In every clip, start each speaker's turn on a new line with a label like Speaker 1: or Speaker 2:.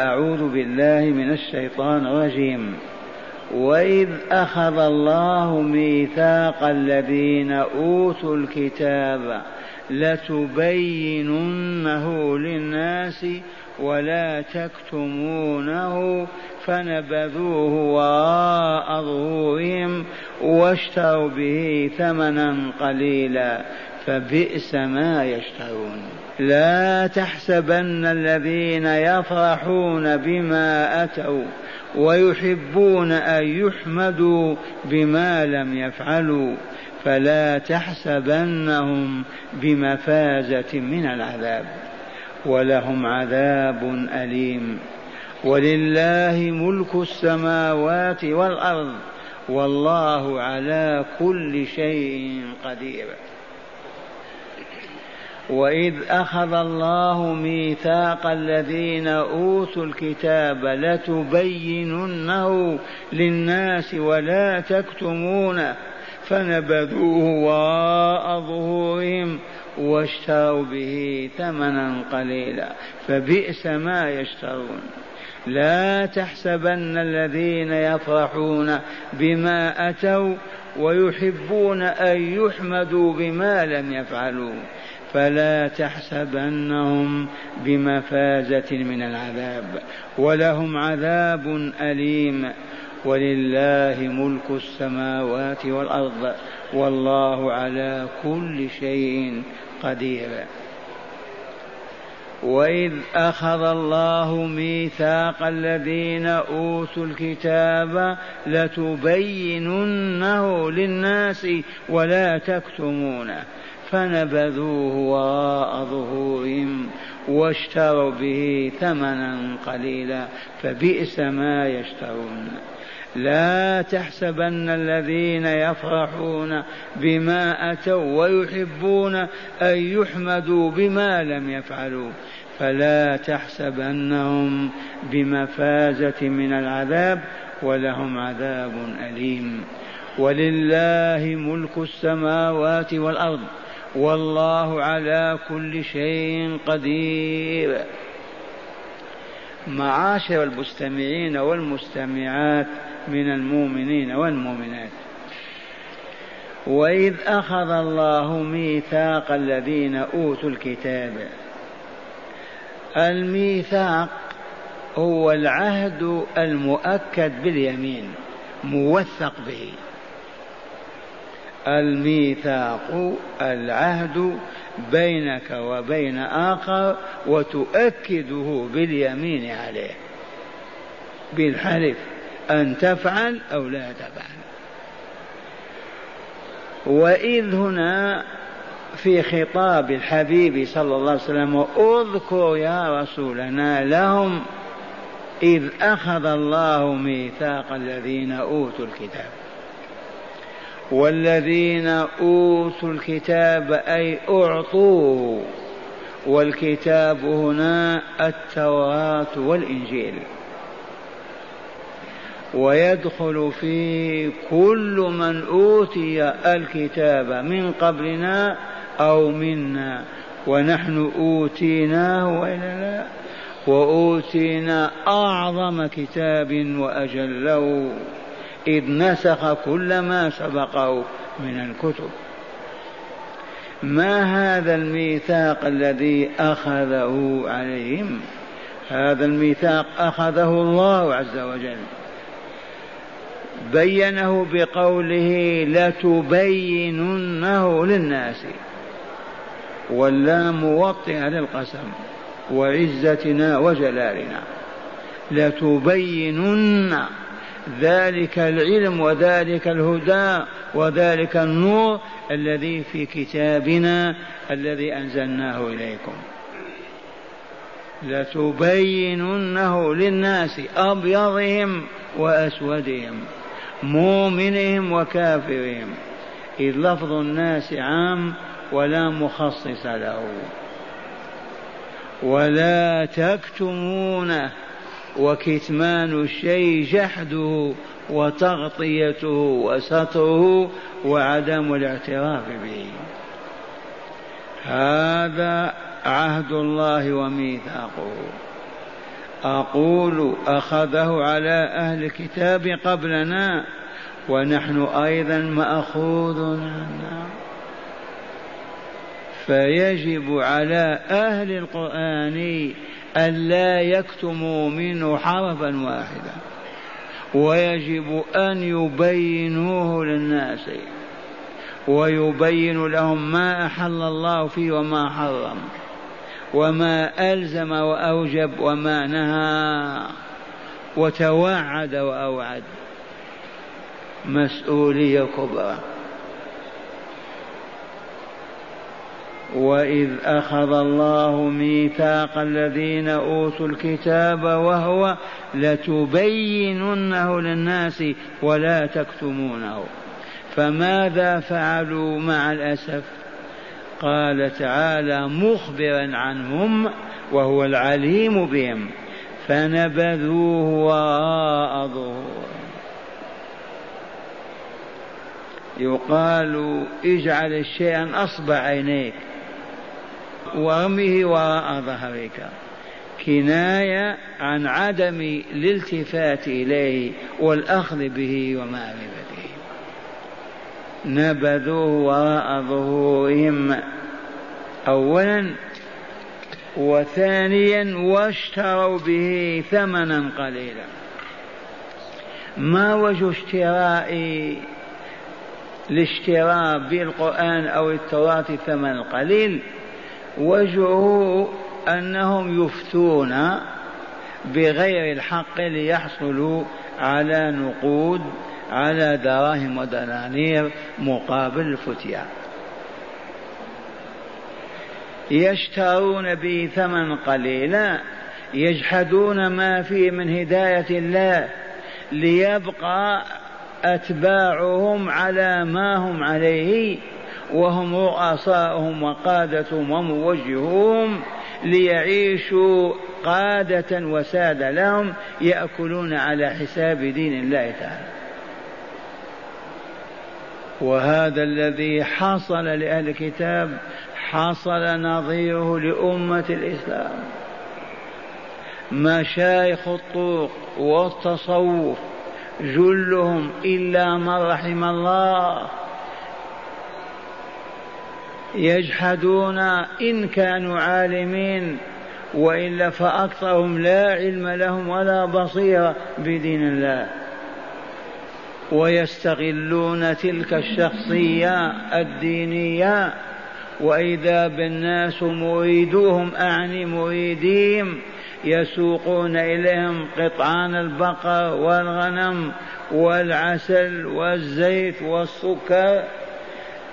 Speaker 1: أعوذ بالله من الشيطان الرجيم. وإذ أخذ الله ميثاق الذين أوتوا الكتاب لتبيننه للناس ولا تكتمونه فنبذوه وراء ظهورهم واشتروا به ثمنا قليلا. فبئس ما يشترون لا تحسبن الذين يفرحون بما أتوا ويحبون أن يحمدوا بما لم يفعلوا. فلا تحسبنهم بمفازة من العذاب ولهم عذاب أليم. ولله ملك السماوات والأرض والله على كل شيء قدير. واذ اخذ الله ميثاق الذين اوتوا الكتاب لتبيننه للناس ولا تكتمونه فنبذوه وراء ظهورهم واشتروا به ثمنا قليلا فبئس ما يشترون لا تحسبن الذين يفرحون بما اتوا ويحبون ان يحمدوا بما لم يفعلوا فلا تحسبنهم بمفازة من العذاب ولهم عذاب أليم. ولله ملك السماوات والأرض والله على كل شيء قدير. وإذ أخذ الله ميثاق الذين أوتوا الكتاب لتبيننه للناس ولا تكتمونه. فنبذوه وراء ظهورهم واشتروا به ثمنا قليلا فبئس ما يشترون. لا تحسبن الذين يفرحون بما أتوا ويحبون أن يحمدوا بما لم يفعلوا. فلا تحسبنهم بمفازة من العذاب ولهم عذاب أليم. ولله ملك السماوات والأرض. والله على كل شيء قدير. معاشر المستمعين والمستمعات من المؤمنين والمؤمنات. وإذ أخذ الله ميثاق الذين أوتوا الكتاب. الميثاق هو العهد المؤكد باليمين موثق به. الميثاق العهد بينك وبين آخر وتؤكده باليمين عليه. بالحلف أن تفعل أو لا تفعل. وإذ هنا في خطاب الحبيب صلى الله عليه وسلم أذكر يا رسولنا لهم إذ أخذ الله ميثاق الذين أوتوا الكتاب. والذين أوتوا الكتاب أي أعطوه والكتاب هنا التوراة والإنجيل. ويدخل فيه كل من أوتي الكتاب من قبلنا أو منا. ونحن أوتيناه وإلا لا؟ وأوتينا أعظم كتاب وأجله. إذ نسخ كل ما سبقه من الكتب. ما هذا الميثاق الذي أخذه عليهم؟ هذا الميثاق أخذه الله عز وجل. بينه بقوله لتبيننه للناس. واللام موطئة للقسم وعزتنا وجلالنا. لتبينن ذلك العلم وذلك الهدى وذلك النور الذي في كتابنا الذي أنزلناه إليكم. لتبيننه للناس أبيضهم وأسودهم مؤمنهم وكافرهم إذ لفظ الناس عام ولا مخصص له. ولا تكتمونه وكتمان الشيء جحده وتغطيته وستره وعدم الاعتراف به. هذا عهد الله وميثاقه. أقول أخذه على أهل الكتاب قبلنا ونحن أيضا مأخوذ عنا فيجب على أهل القرآن ألا يكتموا منه حرفا واحدا. ويجب أن يبينوه للناس. ويبين لهم ما أحل الله فيه وما حرم. وما ألزم وأوجب وما نهى. وتوعد وأوعد. مسؤولية كبرى. وإذ أخذ الله ميثاق الذين أوتوا الكتاب وهو لتبيننه للناس ولا تكتمونه. فماذا فعلوا مع الأسف؟ قال تعالى مخبرا عنهم وهو العليم بهم. فنبذوه وراء يقال اجعل الشيء أصب عينيك. وارمه وراء ظهرك كناية عن عدم الالتفات إليه والأخذ به ومعرفته. نبذوه وراء ظهورهم أولا وثانيا واشتروا به ثمنا قليلا. ما وجه اشتراء الاشتراء بالقرآن أو التراث ثمن قليل؟ وجهه أنهم يفتون بغير الحق ليحصلوا على نقود على دراهم ودنانير مقابل الفتيا يشترون به ثمن قليلا يجحدون ما فيه من هداية الله ليبقى أتباعهم على ما هم عليه. وهم رؤساؤهم وقادتهم وموجهوهم ليعيشوا قادة وسادة لهم يأكلون على حساب دين الله تعالى. وهذا الذي حصل لأهل الكتاب حصل نظيره لأمة الإسلام. مشايخ الطرق والتصوف جلهم إلا من رحم الله. يجحدون إن كانوا عالمين وإلا فأكثرهم لا علم لهم ولا بصيرة بدين الله. ويستغلون تلك الشخصية الدينية وإذا بالناس مريدوهم أعني مريديهم يسوقون إليهم قطعان البقر والغنم والعسل والزيت والسكر.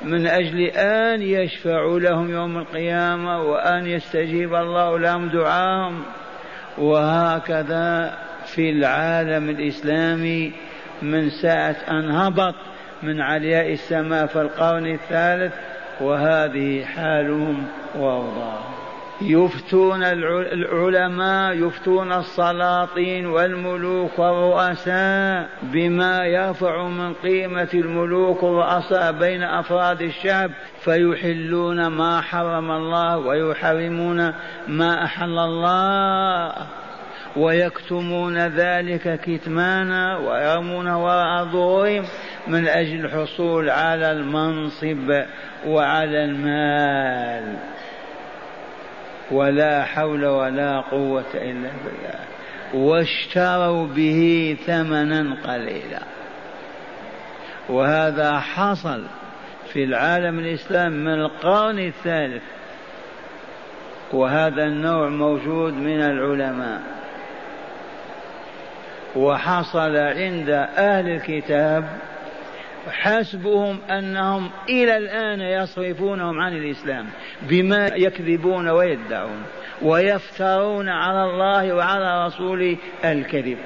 Speaker 1: من أجل أن يشفعوا لهم يوم القيامة وأن يستجيب الله لهم دعاهم. وهكذا في العالم الإسلامي من ساعة أن هبط من علياء السماء في القرن الثالث وهذه حالهم وأوضاعهم. يفتون العلماء يفتون السلاطين والملوك والرؤساء بما يرفع من قيمة الملوك والرؤساء بين أفراد الشعب فيحلون ما حرم الله ويحرمون ما أحل الله ويكتمون ذلك كتمانا ويرمون وراء ظهورهم من أجل الحصول على المنصب وعلى المال. ولا حول ولا قوة إلا بالله. واشتروا به ثمنا قليلا. وهذا حصل في العالم الإسلامي من القرن الثالث. وهذا النوع موجود من العلماء. وحصل عند أهل الكتاب حسبهم أنهم إلى الآن يصرفونهم عن الإسلام بما يكذبون ويدعون ويفترون على الله وعلى رسوله الكذب.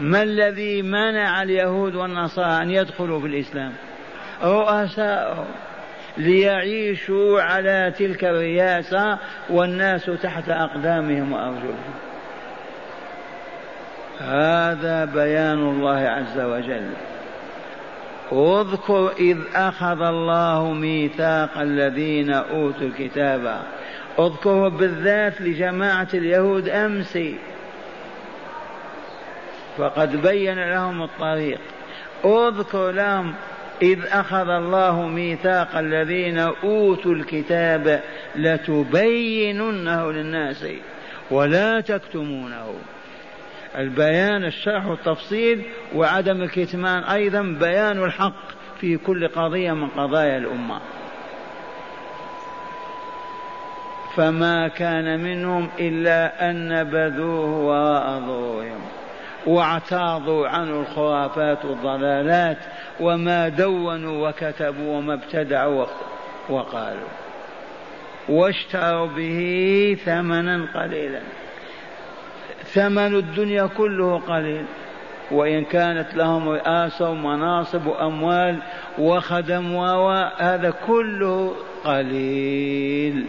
Speaker 1: ما الذي منع اليهود والنصارى أن يدخلوا في الإسلام؟ رؤساءهم ليعيشوا على تلك الرياسة والناس تحت أقدامهم وأرجلهم. هذا بيان الله عز وجل. واذكر إذ أخذ الله ميثاق الذين أوتوا الكتاب. اذكره بالذات لجماعة اليهود أمس. فقد بين لهم الطريق. اذكر لهم إذ أخذ الله ميثاق الذين أوتوا الكتاب لتبيننه للناس ولا تكتمونه. البيان الشرح والتفصيل وعدم الكتمان. أيضا بيان الحق في كل قضية من قضايا الأمة. فما كان منهم إلا أن نبذوه وراء ظهورهم واعتاضوا عنه الخرافات والضلالات وما دونوا وكتبوا وما ابتدعوا وقالوا. واشتروا به ثمنا قليلا. ثمن الدنيا كله قليل. وإن كانت لهم رئاسة ومناصب وأموال وخدم هذا كله قليل.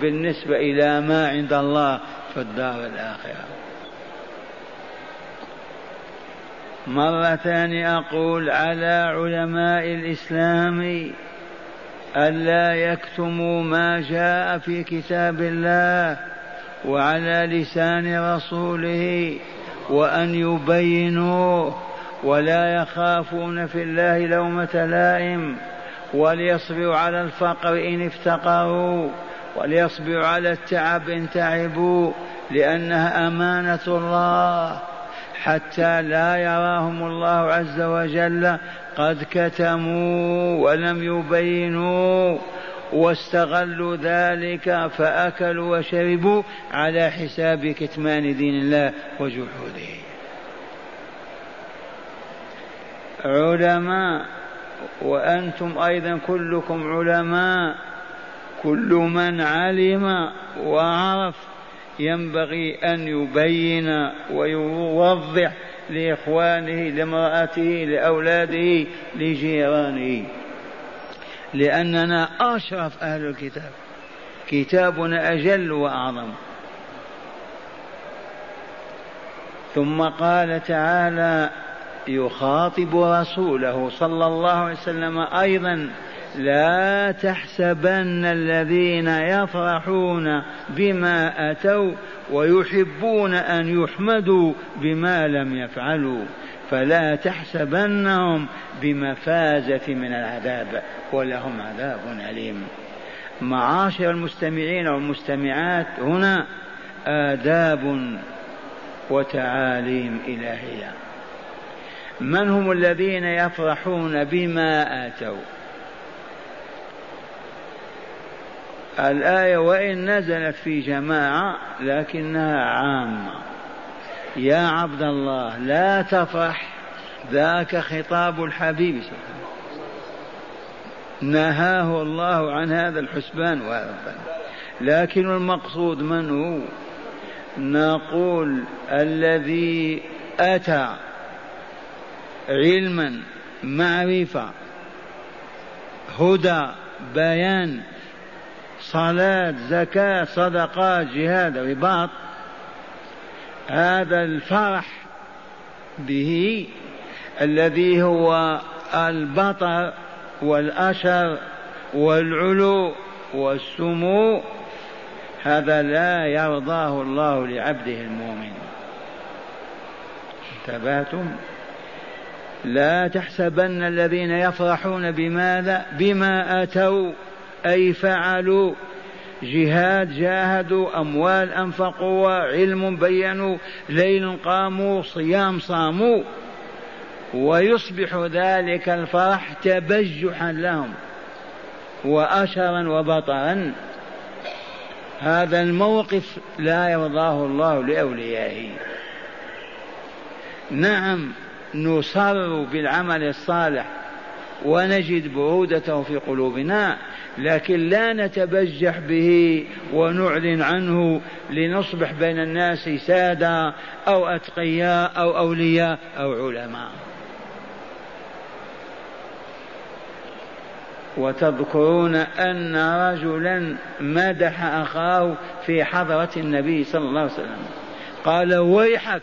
Speaker 1: بالنسبة إلى ما عند الله في الدار الآخرة. مرة ثانية أقول على علماء الإسلام ألا يكتموا ما جاء في كتاب الله وعلى لسان رسوله وأن يبينوه ولا يخافون في الله لومة لائم وليصبروا على الفقر إن افتقروا وليصبروا على التعب إن تعبوا لأنها أمانة الله حتى لا يراهم الله عز وجل قد كتموا ولم يبينوا واستغلوا ذلك فأكلوا وشربوا على حساب كتمان دين الله وجحوده. علماء وأنتم أيضا كلكم علماء كل من علم وعرف ينبغي أن يبين ويوضح لإخوانه لامرأته لأولاده لجيرانه. لأننا أشرف أهل الكتاب. كتابنا أجل وأعظم. ثم قال تعالى يخاطب رسوله صلى الله عليه وسلم أيضا لا تحسبن الذين يفرحون بما أتوا ويحبون أن يحمدوا بما لم يفعلوا. فلا تحسبنهم بمفازة من العذاب ولهم عذاب أليم. معاشر المستمعين والمستمعات هنا آداب وتعاليم إلهية. من هم الذين يفرحون بما آتوا؟ الآية وإن نزلت في جماعة لكنها عامة. يا عبد الله لا تفرح ذاك خطاب الحبيب. نهاه الله عن هذا الحسبان وهذا لكن المقصود من هو؟ نقول الذي أتى علما معرفة هدى بيان صلاة زكاة صدقات جهاد رباط هذا الفرح به الذي هو البطر والأشر والعلو والسمو هذا لا يرضاه الله لعبده المؤمن. انتبهتم؟ لا تحسبن الذين يفرحون بماذا؟ بما آتوا أي فعلوا. جهاد جاهدوا أموال أنفقوا علم بينوا ليل قاموا صيام صاموا. ويصبح ذلك الفرح تبجحا لهم وأشرا وبطرا. هذا الموقف لا يرضاه الله لأوليائه. نعم نصر بالعمل الصالح ونجد برودته في قلوبنا لكن لا نتبجح به ونعلن عنه لنصبح بين الناس سادة أو أتقياء أو أولياء أو علماء. وتذكرون أن رجلا مدح أخاه في حضرة النبي صلى الله عليه وسلم. قال ويحك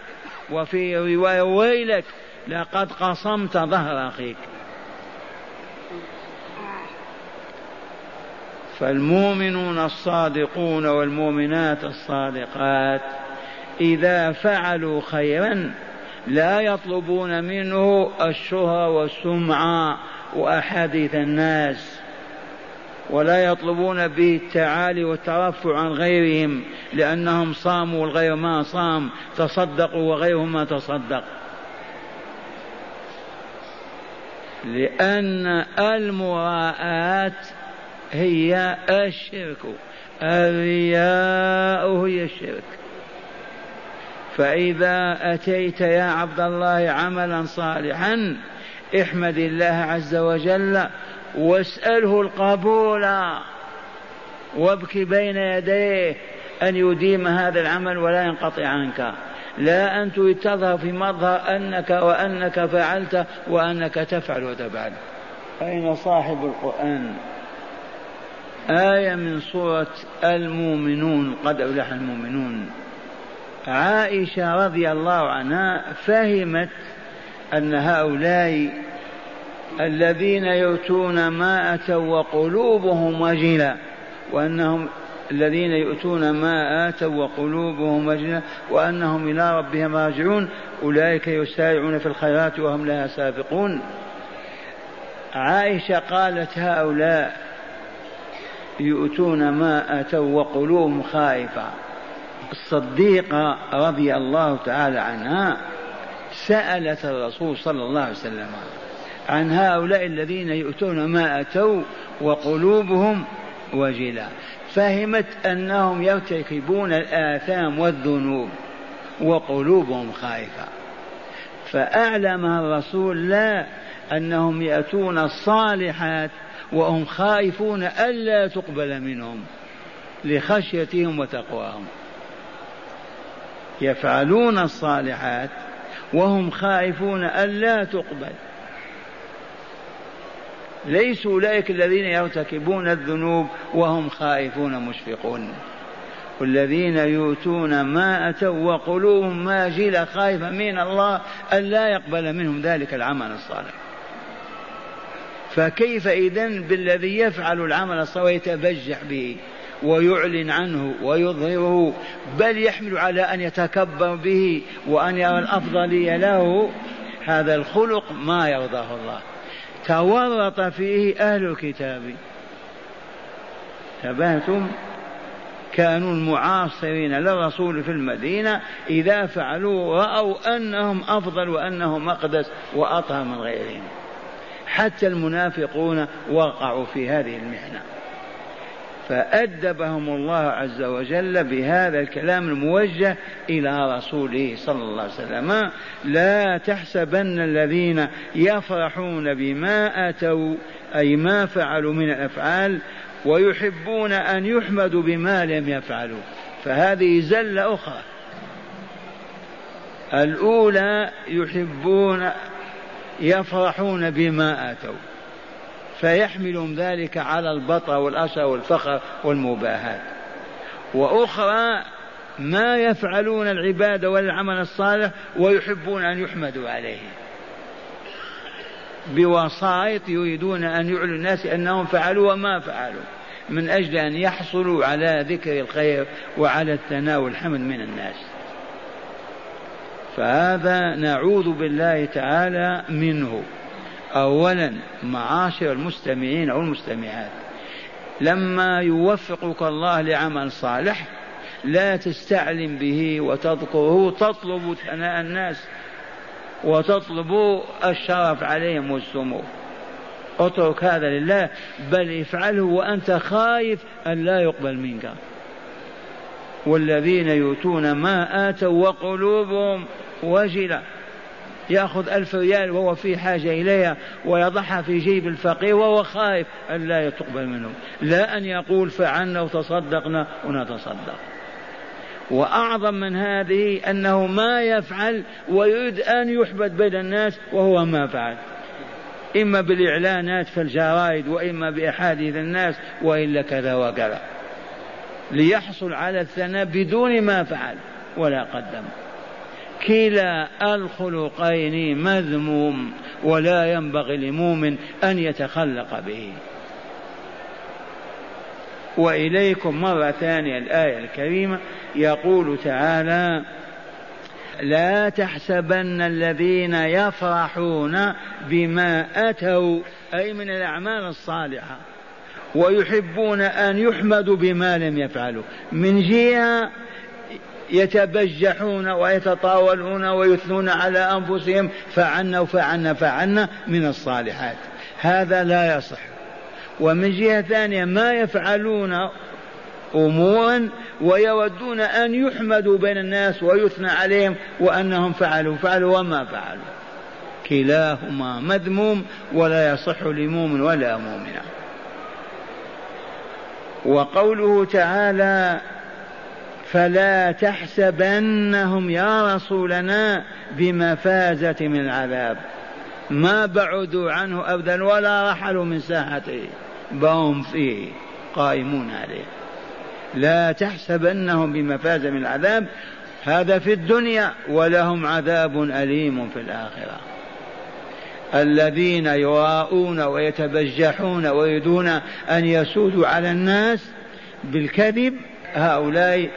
Speaker 1: وفي رواية ويلك لقد قصمت ظهر أخيك. فالمؤمنون الصادقون والمؤمنات الصادقات إذا فعلوا خيرا لا يطلبون منه الشهرة والسمعة وأحاديث الناس ولا يطلبون به التعالي والترفع عن غيرهم لأنهم صاموا والغير ما صام تصدقوا وغيرهم ما تصدق. لأن المراءات هي الشرك الرياء هي الشرك. فإذا أتيت يا عبد الله عملا صالحا احمد الله عز وجل واسأله القبول وابكي بين يديه أن يديم هذا العمل ولا ينقطع عنك. لا أن تظهر في مظهر أنك وأنك فعلت وأنك تفعل وتفعل. أين صاحب القرآن؟ آية من سورة المؤمنون قد أفلح المؤمنون. عائشة رضي الله عنها فهمت أن هؤلاء الذين يؤتون ما أتوا وقلوبهم وجلة وأنهم الذين يؤتون ما آتوا وقلوبهم وجلة وأنهم إلى ربهم راجعون. أولئك يسارعون في الخيرات وهم لها سابقون. عائشة قالت هؤلاء يؤتون ما أتوا وقلوبهم خائفة الصديقة رضي الله تعالى عنها سألت الرسول صلى الله عليه وسلم عن هؤلاء الذين يؤتون ما أتوا وقلوبهم وجلة فهمت أنهم يرتكبون الآثام والذنوب وقلوبهم خائفة. فأعلمها الرسول لا أنهم يأتون الصالحات وهم خائفون ألا تقبل منهم لخشيتهم وتقواهم. يفعلون الصالحات وهم خائفون ألا تقبل. ليسوا أولئك الذين يرتكبون الذنوب وهم خائفون مشفقون. والذين يؤتون ما أتوا وقلوبهم ماجلة خائفة من الله ألا يقبل منهم ذلك العمل الصالح. فكيف إذن بالذي يفعل العمل الصالح ويتبجح به ويعلن عنه ويظهره بل يحمل على أن يتكبر به وأن يرى الأفضلية له؟ هذا الخلق ما يرضاه الله. تورط فيه أهل الكتاب. تبهتم؟ كانوا المعاصرين للرسول في المدينة إذا فعلوا رأوا أنهم أفضل وأنهم أقدس وأطهر من غيرهم. حتى المنافقون وقعوا في هذه المحنة فأدبهم الله عز وجل بهذا الكلام الموجه إلى رسوله صلى الله عليه وسلم. لا تحسبن الذين يفرحون بما أتوا أي ما فعلوا من الأفعال ويحبون أن يحمدوا بما لم يفعلوا. فهذه زلة أخرى. الأولى يحبون يفرحون بما آتوا فيحملهم ذلك على البطر والأسى والفخر والمباهات وأخرى ما يفعلون العبادة والعمل الصالح ويحبون أن يحمدوا عليه. بوسائط يريدون أن يعلوا الناس أنهم فعلوا وما فعلوا من أجل أن يحصلوا على ذكر الخير وعلى الثناء والحمد من الناس. فهذا نعوذ بالله تعالى منه. أولا معاشر المستمعين أو المستمعات لما يوفقك الله لعمل صالح لا تستعلم به وتذكره تطلب ثناء الناس وتطلب الشرف عليهم والسمو. اترك هذا لله بل افعله وأنت خايف أن لا يقبل منك. والذين يؤتون ما آتوا وقلوبهم وجله يأخذ ألف ريال وهو في حاجة إليها ويضعها في جيب الفقير وهو خائف أن لا تقبل منه. لا أن يقول فعلنا وتصدقنا ونتصدق. وأعظم من هذه أنه ما يفعل ويريد أن يحبد بين الناس وهو ما فعل. إما بالإعلانات في الجرائد وإما بأحاديث الناس وإلا كذا وكذا. ليحصل على الثناء بدون ما فعل ولا قدم. كلا الخلقين مذموم ولا ينبغي لمؤمن أن يتخلق به. وإليكم مرة ثانية الآية الكريمة. يقول تعالى لا تحسبن الذين يفرحون بما أتوا أي من الأعمال الصالحة ويحبون أن يحمدوا بما لم يفعلوا. من جهة يتبجحون ويتطاولون ويثنون على أنفسهم فعلنا وفعلنا فعلنا من الصالحات. هذا لا يصح. ومن جهة ثانية ما يفعلون أمورا ويودون أن يحمدوا بين الناس ويثنى عليهم وأنهم فعلوا فعلوا وما فعلوا. كلاهما مذموم ولا يصح لمؤمن ولا مؤمنة. وقوله تعالى فلا تحسبنهم يا رسولنا بمفازة من العذاب. ما بعدوا عنه أبدا ولا رحلوا من ساحته. بهم فيه قائمون عليه. لا تحسبنهم بمفازة من العذاب. هذا في الدنيا ولهم عذاب أليم في الآخرة. الذين يراءون ويتبجحون ويريدون أن يسودوا على الناس بالكذب هؤلاء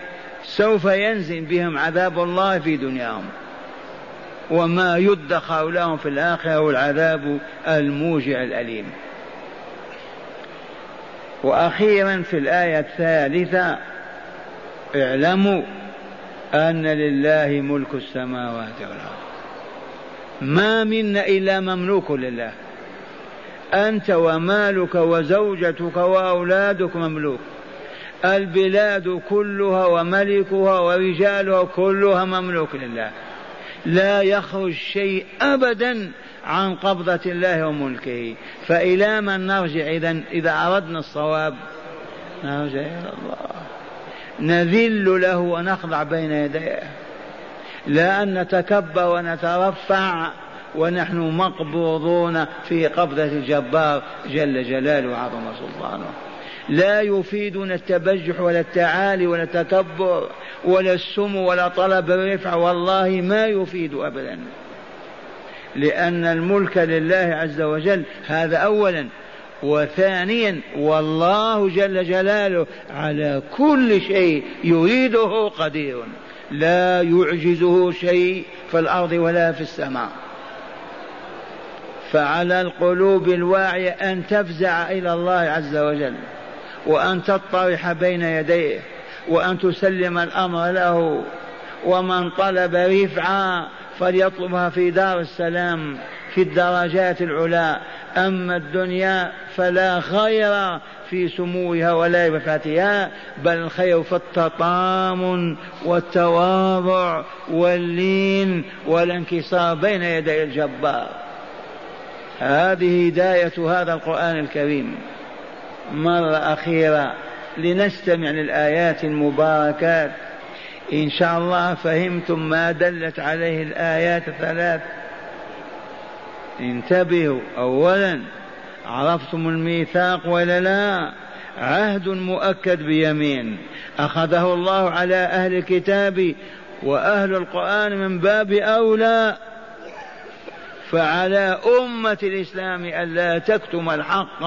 Speaker 1: سوف ينزل بهم عذاب الله في دنياهم. وما يدخر لهم في الآخرة هو العذاب الموجع الأليم. وأخيرا في الآية الثالثة اعلموا أن لله ملك السماوات والأرض. ما منا إلا مملوك لله. أنت ومالك وزوجتك وأولادك مملوك. البلاد كلها وملكها ورجالها كلها مملوك لله. لا يخرج شيء أبدا عن قبضة الله وملكه. فإلى من نرجع إذا إذا أردنا الصواب نرجع إلى الله. نذل له ونخضع بين يديه. لا أن نتكبر ونترفع ونحن مقبوضون في قبضة الجبار جل جلاله وعظم سلطانه. لا يفيدنا التبجح ولا التعالي ولا التكبر ولا السم ولا طلب الرفع. والله ما يفيد أبدا. لأن الملك لله عز وجل هذا أولا. وثانيا والله جل جلاله على كل شيء يريده قدير. لا يعجزه شيء في الأرض ولا في السماء. فعلى القلوب الواعية أن تفزع إلى الله عز وجل. وأن تطرح بين يديه وأن تسلم الأمر له ومن طلب رفعه فليطلبها في دار السلام في الدرجات العلى أما الدنيا فلا خير في سموها ولا رفعتها بل الخير في التطامن والتواضع واللين والانكسار بين يدي الجبار. هذه هداية هذا القرآن الكريم. مرة أخيرة لنستمع للآيات المباركات. إن شاء الله فهمتم ما دلت عليه الآيات الثلاث انتبهوا أولا عرفتم الميثاق ولا لا؟ عهد مؤكد بيمين. أخذه الله على أهل الكتاب وأهل القرآن من باب أولى. فعلى أمة الإسلام ألا تكتم الحق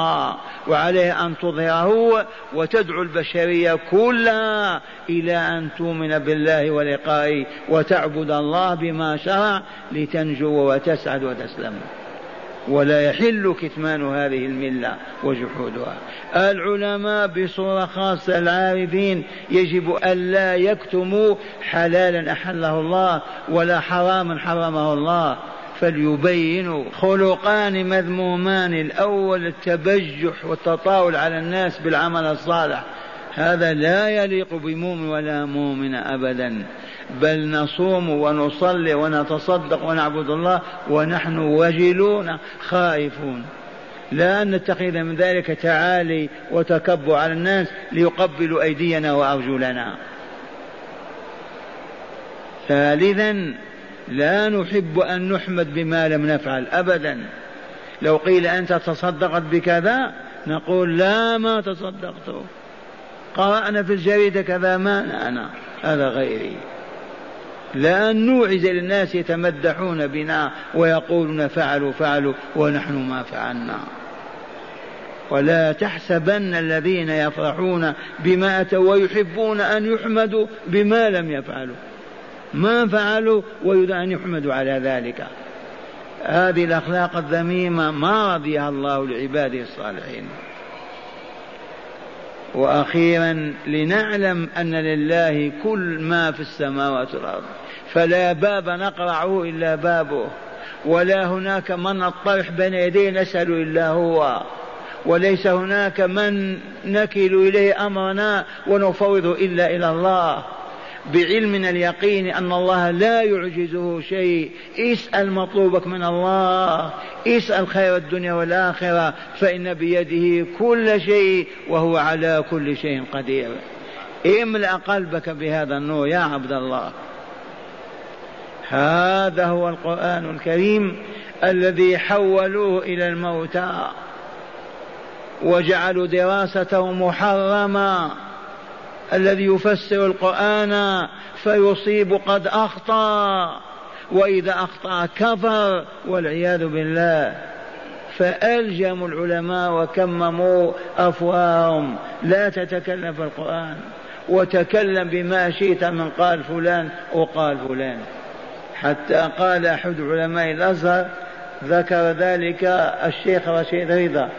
Speaker 1: وعليه أن تظهره وتدعو البشرية كلها إلى أن تؤمن بالله ولقائه وتعبد الله بما شرع لتنجو وتسعد وتسلم. ولا يحل كتمان هذه الملة وجحودها. العلماء بصورة خاصة العارفين يجب ألا يكتموا حلالا أحله الله ولا حراما حرمه الله. فليبينوا خلقان مذمومان الأول التبجح والتطاول على الناس بالعمل الصالح. هذا لا يليق بمؤمن ولا مؤمن ابدا. بل نصوم ونصلي ونتصدق ونعبد الله ونحن وجلون خائفون. لا نتخذ من ذلك تعالي وتكبر على الناس ليقبلوا أيدينا وأرجلنا. ثالثا لا نحب أن نحمد بما لم نفعل أبدا. لو قيل أنت تصدقت بكذا نقول لا ما تصدقت. قرأنا في الجريدة كذا ما أنا هذا غيري. لأن نوعز للناس يتمدحون بنا ويقولون فعلوا فعلوا ونحن ما فعلنا. ولا تحسبن الذين يفرحون بما أتوا ويحبون أن يحمدوا بما لم يفعلوا. ما فعلوا ويريد أن يحمدوا على ذلك. هذه الأخلاق الذميمة ما رضيها الله لعباده الصالحين. وأخيرا لنعلم أن لله كل ما في السماوات والأرض فلا باب نقرعه إلا بابه ولا هناك من نطرح بين يديه نسأل إلا هو وليس هناك من نكل إليه أمرنا ونفوض إلا إلى الله. بعلمنا اليقين أن الله لا يعجزه شيء. اسأل مطلوبك من الله. اسأل خير الدنيا والآخرة. فإن بيده كل شيء وهو على كل شيء قدير. املأ قلبك بهذا النور يا عبد الله. هذا هو القرآن الكريم الذي حولوه إلى الموتى وجعلوا دراسته محرما. الذي يفسر القرآن فيصيب قد أخطأ وإذا أخطأ كفر والعياذ بالله. فألجموا العلماء وكمموا أفواههم لا تتكلم في القرآن. وتكلم بما شئت من قال فلان وقال فلان. حتى قال أحد علماء الأزهر ذكر ذلك الشيخ رشيد رضا.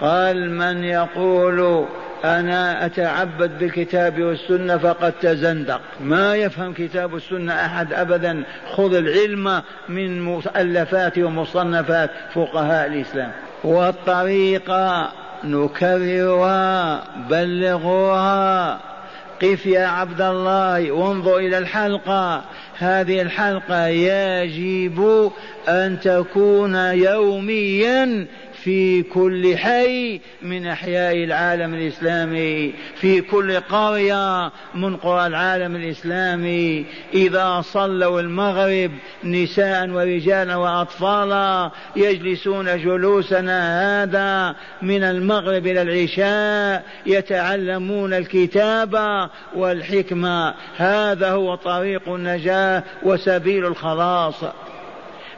Speaker 1: قال من يقول أنا أتعبد بالكتاب والسنة فقد تزندق. ما يفهم كتاب السنة أحد أبدا. خذ العلم من مؤلفات ومصنفات فقهاء الإسلام. والطريقة نكررها بلغوها. قف يا عبد الله وانظر إلى الحلقة. هذه الحلقة يجب أن تكون يوميا في كل حي من أحياء العالم الإسلامي في كل قرية من قرى العالم الإسلامي. إذا صلوا المغرب نساء ورجالا وأطفالا يجلسون جلوسنا هذا من المغرب إلى العشاء يتعلمون الكتاب والحكمة. هذا هو طريق النجاة وسبيل الخلاص.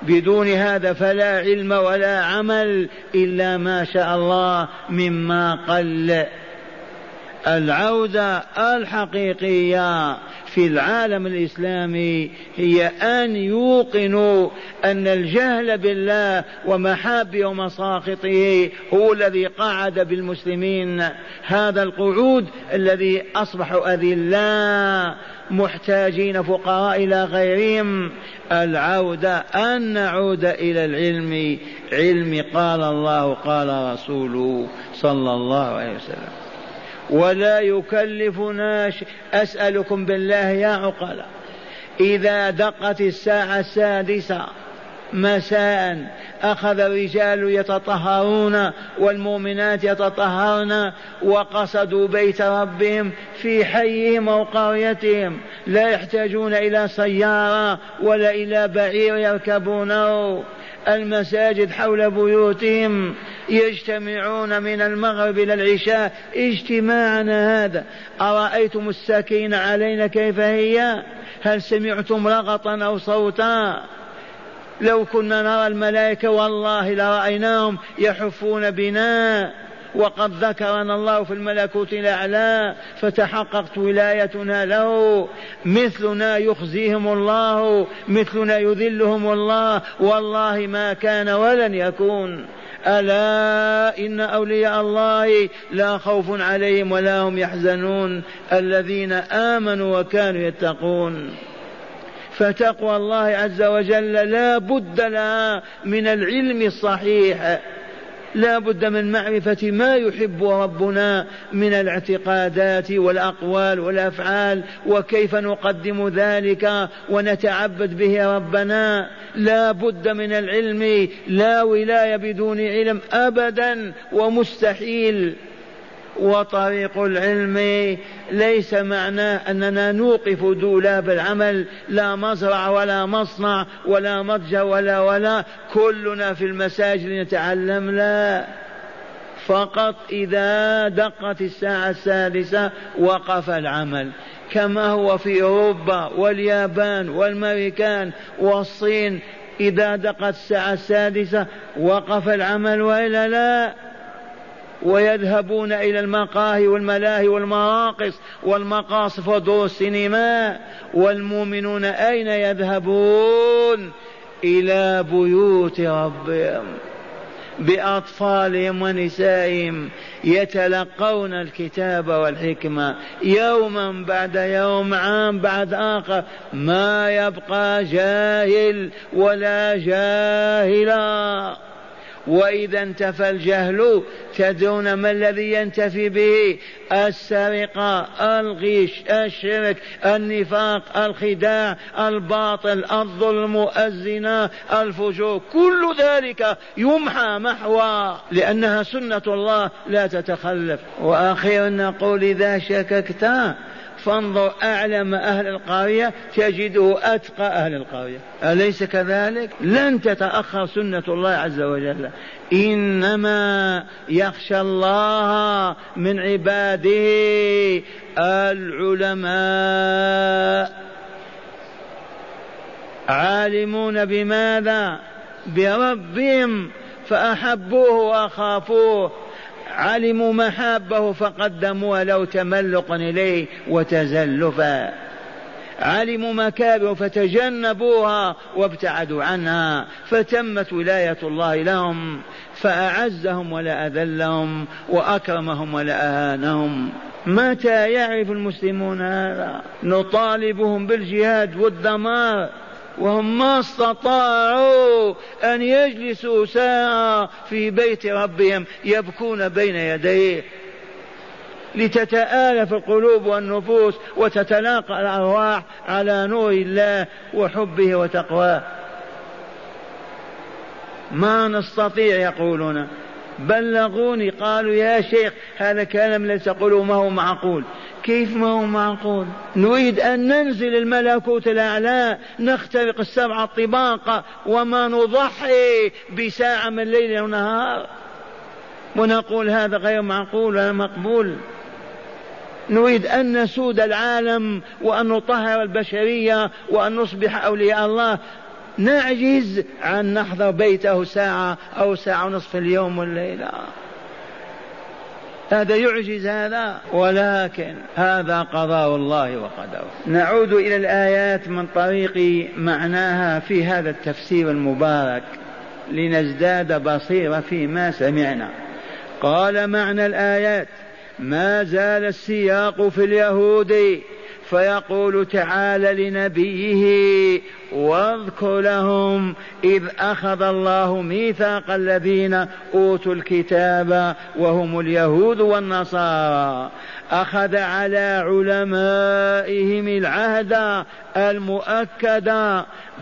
Speaker 1: بدون هذا فلا علم ولا عمل إلا ما شاء الله مما قل. العودة الحقيقية في العالم الإسلامي هي أن يوقنوا أن الجهل بالله ومحابه ومساخطه هو الذي قعد بالمسلمين. هذا القعود الذي اصبحوا اذلاء محتاجين فقراء إلى غيرهم. العودة أن نعود إلى العلم. علم قال الله قال رسوله صلى الله عليه وسلم. ولا يكلفنا أسألكم بالله يا عقلاء إذا دقت الساعة السادسة مساء أخذ الرجال يتطهرون والمؤمنات يتطهرن وقصدوا بيت ربهم في حيهم أو قريتهم. لا يحتاجون إلى سيارة ولا إلى بعير يركبونه. المساجد حول بيوتهم يجتمعون من المغرب إلى العشاء. اجتماعنا هذا. أرأيتم السكينة علينا كيف هي؟ هل سمعتم رغطا أو صوتا؟ لو كنا نرى الملائكة والله لرأيناهم يحفون بنا. وقد ذكرنا الله في الملكوت الأعلى فتحققت ولايتنا له. مثلنا يخزيهم الله مثلنا يذلهم الله. والله ما كان ولن يكون. ألا إن أولياء الله لا خوف عليهم ولا هم يحزنون. الذين آمنوا وكانوا يتقون. فتقوى الله عز وجل لا بد لها من العلم الصحيح. لا بد من معرفة ما يحب ربنا من الاعتقادات والأقوال والأفعال وكيف نقدم ذلك ونتعبد به ربنا. لا بد من العلم لا ولاية بدون علم أبدا ومستحيل. وطريق العلم ليس معناه أننا نوقف دولاب العمل لا مزرعه ولا مصنع ولا متجر ولا ولا كلنا في المساجد نتعلم لا. فقط إذا دقت الساعة السادسة وقف العمل. كما هو في أوروبا واليابان والامريكان والصين إذا دقت الساعة السادسة وقف العمل وإلا لا؟ ويذهبون إلى المقاهي والملاهي والمراقص والمقاصف ودور السينما. والمؤمنون أين يذهبون؟ إلى بيوت ربهم بأطفالهم ونسائهم يتلقون الكتاب والحكمة. يوما بعد يوم عام بعد آخر ما يبقى جاهل ولا جاهلا. وإذا انتفى الجهل تدرون ما الذي ينتفي به؟ السرقة الغش الشرك النفاق الخداع الباطل الظلم الزنا الفجور. كل ذلك يمحى محوى لأنها سنة الله لا تتخلف. وأخيرا نقول إذا شككت فانظر أعلم أهل القرية تجده أتقى أهل القرية. أليس كذلك؟ لن تتأخر سنة الله عز وجل. إنما يخشى الله من عباده العلماء. عالمون بماذا؟ بربهم فأحبوه وأخافوه. علموا محابه فقدموها له تملقا إليه وتزلفا علموا مكابه فتجنبوها وابتعدوا عنها فتمت ولاية الله لهم فأعزهم ولا أذلهم وأكرمهم ولا أهانهم. متى يعرف المسلمون هذا؟ نطالبهم بالجهاد والدمار. وهم ما استطاعوا أن يجلسوا ساعة في بيت ربهم يبكون بين يديه لتتآلف القلوب والنفوس وتتلاقى الأرواح على نور الله وحبه وتقواه. ما نستطيع يقولون. بلغوني قالوا يا شيخ هذا كلام ليس تقولوا ما هو معقول. كيف ما هو معقول؟ نريد أن ننزل الملكوت الأعلى نخترق السبع الطباق وما نضحي بساعة من ليل ونهار ونقول هذا غير معقول ولا مقبول. نريد أن نسود العالم وأن نطهر البشرية وأن نصبح أولياء الله. نعجز عن نحضر بيته ساعة أو ساعة ونصف اليوم والليلة. هذا يعجز هذا ولكن هذا قضاء الله وقدره. نعود إلى الآيات من طريق معناها في هذا التفسير المبارك لنزداد بصيرة فيما سمعنا. قال معنى الآيات ما زال السياق في اليهود فيقول تعالى لنبيه واذكر لهم إذ أخذ الله ميثاق الذين أوتوا الكتاب وهم اليهود والنصارى. أخذ على علمائهم العهد المؤكد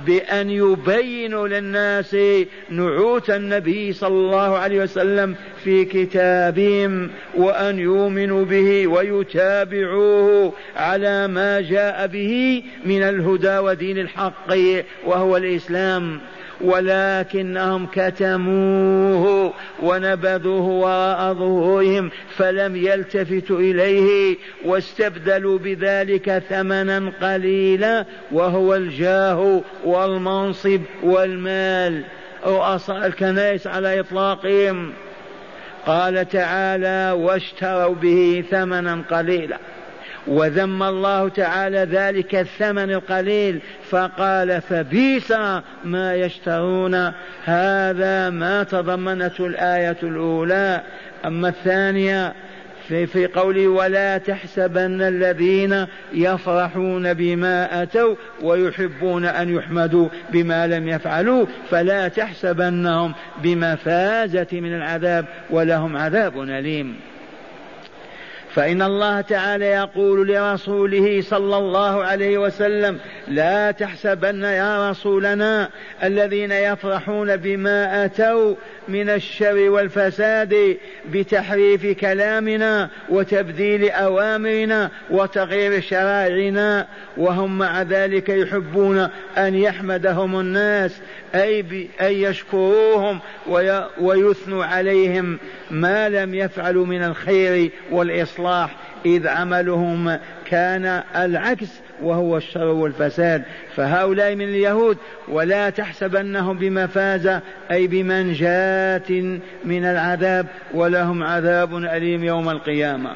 Speaker 1: بأن يبينوا للناس نعوت النبي صلى الله عليه وسلم في كتابهم وأن يؤمنوا به ويتابعوه على ما جاء به من الهدى ودين الحق. وهو الإسلام ولكنهم كتموه ونبذوه وراء ظهورهم فلم يلتفتوا إليه واستبدلوا بذلك ثمنا قليلا وهو الجاه والمنصب والمال. رؤساء الكنائس على إطلاقهم. قال تعالى واشتروا به ثمنا قليلا. وذم الله تعالى ذلك الثمن القليل فقال فبيس ما يشترون هذا ما تضمنته الآية الأولى. أما الثانية في, في قوله ولا تحسبن الذين يفرحون بما أتوا ويحبون أن يحمدوا بما لم يفعلوا فلا تحسبنهم بمفازة من العذاب ولهم عذاب أليم. فإن الله تعالى يقول لرسوله صلى الله عليه وسلم لا تحسبن يا رسولنا الذين يفرحون بما أتوا من الشر والفساد بتحريف كلامنا وتبديل أوامرنا وتغيير شرائعنا وهم مع ذلك يحبون أن يحمدهم الناس أي أن يشكروهم ويثنوا عليهم ما لم يفعلوا من الخير والإصلاح إذ عملهم كان العكس. وهو الشر والفساد. فهؤلاء من اليهود ولا تحسبنهم بمفازة أي بمنجاة من العذاب ولهم عذاب أليم يوم القيامة.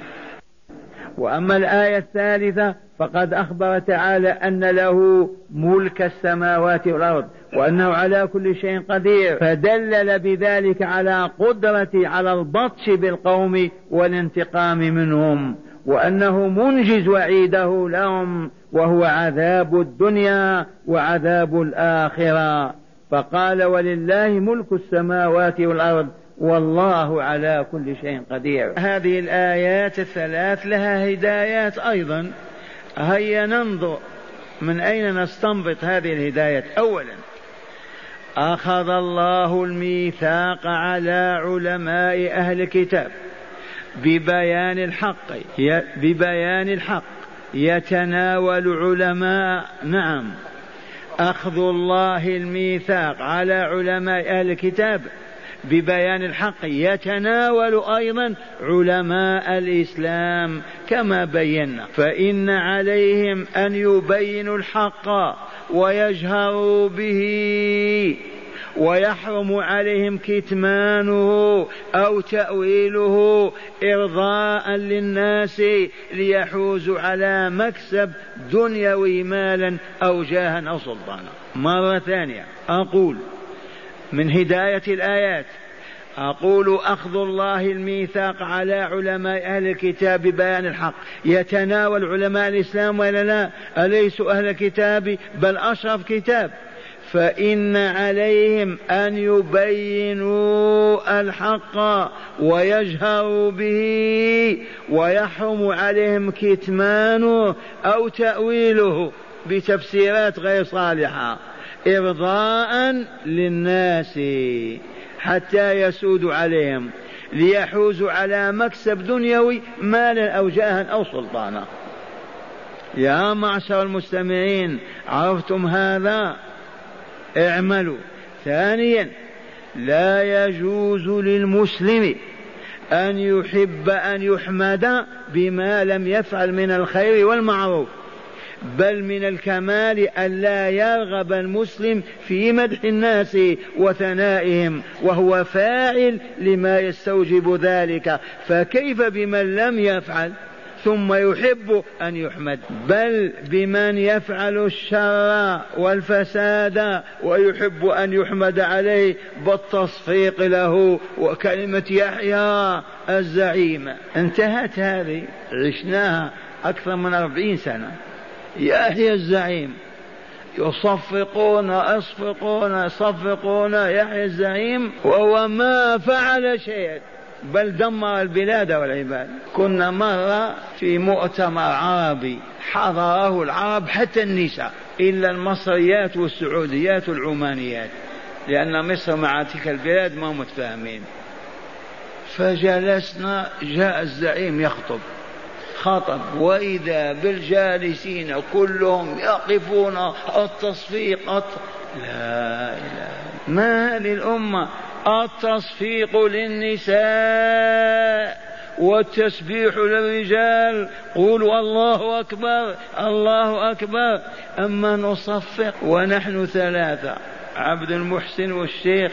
Speaker 1: وأما الآية الثالثة فقد أخبر تعالى أن له ملك السماوات والأرض وأنه على كل شيء قدير. فدلل بذلك على قدرته على البطش بالقوم والانتقام منهم وأنه منجز وعيده لهم. وهو عذاب الدنيا وعذاب الآخرة. فقال ولله ملك السماوات والأرض والله على كل شيء قدير. هذه الآيات الثلاث لها هدايات أيضا. هيا ننظر من أين نستنبط هذه الهدايات. أولا أخذ الله الميثاق على علماء أهل الكتاب ببيان الحق. ببيان الحق. يتناول علماء نعم أخذ الله الميثاق على علماء أهل الكتاب ببيان الحق. يتناول أيضا علماء الإسلام كما بينا. فإن عليهم أن يبينوا الحق ويجهروا به. ويحرم عليهم كتمانه أو تأويله إرضاء للناس ليحوزوا على مكسب دنيوي مالا أو جاها أو سلطانا. مرة ثانية أقول من هداية الآيات أقول أخذ الله الميثاق على علماء أهل الكتاب ببيان الحق. يتناول علماء الإسلام ولا لا؟ أليسوا أهل الكتاب بل أشرف كتاب؟ فإن عليهم أن يبينوا الحق ويجهروا به ويحرم عليهم كتمانه أو تأويله بتفسيرات غير صالحة إرضاء للناس حتى يسودوا عليهم ليحوزوا على مكسب دنيوي مالا أو جاها أو سلطانا. يا معشر المستمعين عرفتم هذا؟ اعملوا. ثانيا لا يجوز للمسلم أن يحب أن يحمد بما لم يفعل من الخير والمعروف بل من الكمال ألا يرغب المسلم في مدح الناس وثنائهم وهو فاعل لما يستوجب ذلك. فكيف بمن لم يفعل؟ ثم يحب أن يحمد. بل بمن يفعل الشر والفساد ويحب أن يحمد عليه بالتصفيق له وكلمة يحيى الزعيم. انتهت هذه عشناها أكثر من أربعين سنة. يحيى الزعيم. يصفقون يصفقون يصفقون يحيى الزعيم وهو ما فعل شيئا. بل دمر البلاد والعباد. كنا مرة في مؤتمر عربي حضره العرب حتى النساء إلا المصريات والسعوديات والعمانيات لأن مصر مع تلك البلاد ما متفاهمين. فجلسنا جاء الزعيم يخطب خطب وإذا بالجالسين كلهم يقفون التصفيق الت... لا إله ما هذه الأمة؟ التصفيق للنساء والتسبيح للرجال. قولوا الله أكبر الله أكبر. أما نصفق ونحن ثلاثة عبد المحسن والشيخ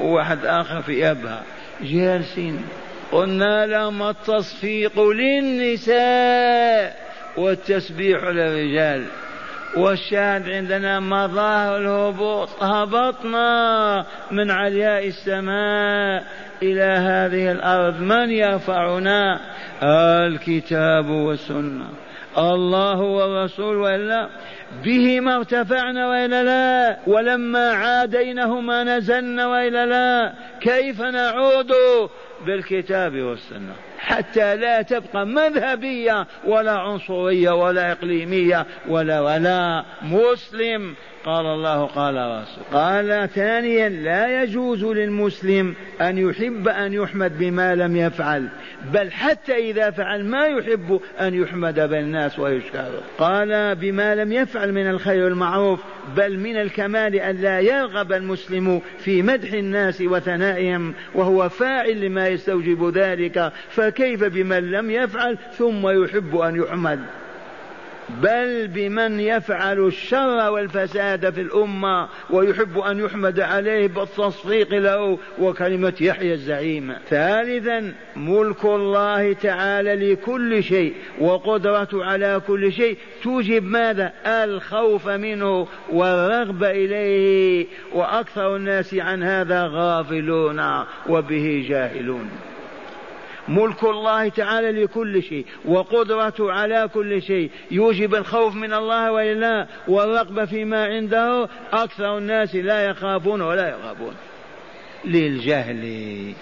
Speaker 1: وواحد آخر في أبها. جالسين. قلنا لهم التصفيق للنساء والتسبيح للرجال. والشاهد عندنا مظاهر الهبوط. هبطنا من علياء السماء إلى هذه الأرض. من يرفعنا؟ الكتاب والسنة. الله والرسول وإلا بهما ارتفعنا وإلا لا؟ ولما عادينهما نزلنا وإلا لا؟ كيف نعود بالكتاب والسنة؟ حتى لا تبقى مذهبية ولا عنصرية ولا إقليمية ولا ولا مسلم. قال الله قال رسول. قال ثانيا لا يجوز للمسلم أن يحب أن يحمد بما لم يفعل بل حتى إذا فعل ما يحب أن يحمد بالناس ويشكر قال بما لم يفعل من الخير والمعروف بل من الكمال أن لا يرغب المسلم في مدح الناس وثنائهم وهو فاعل لما يستوجب ذلك فكيف بمن لم يفعل ثم يحب أن يحمد؟ بل بمن يفعل الشر والفساد في الأمة ويحب أن يحمد عليه بالتصفيق له وكلمة يحيى الزعيم. ثالثا ملك الله تعالى لكل شيء وقدرته على كل شيء. توجب ماذا؟ الخوف منه والرغبة إليه. وأكثر الناس عن هذا غافلون وبه جاهلون. ملك الله تعالى لكل شيء وقدرته على كل شيء. يوجب الخوف من الله وإلا والرغبة فيما عنده أكثر الناس لا يخافون ولا يرغبون. للجهل.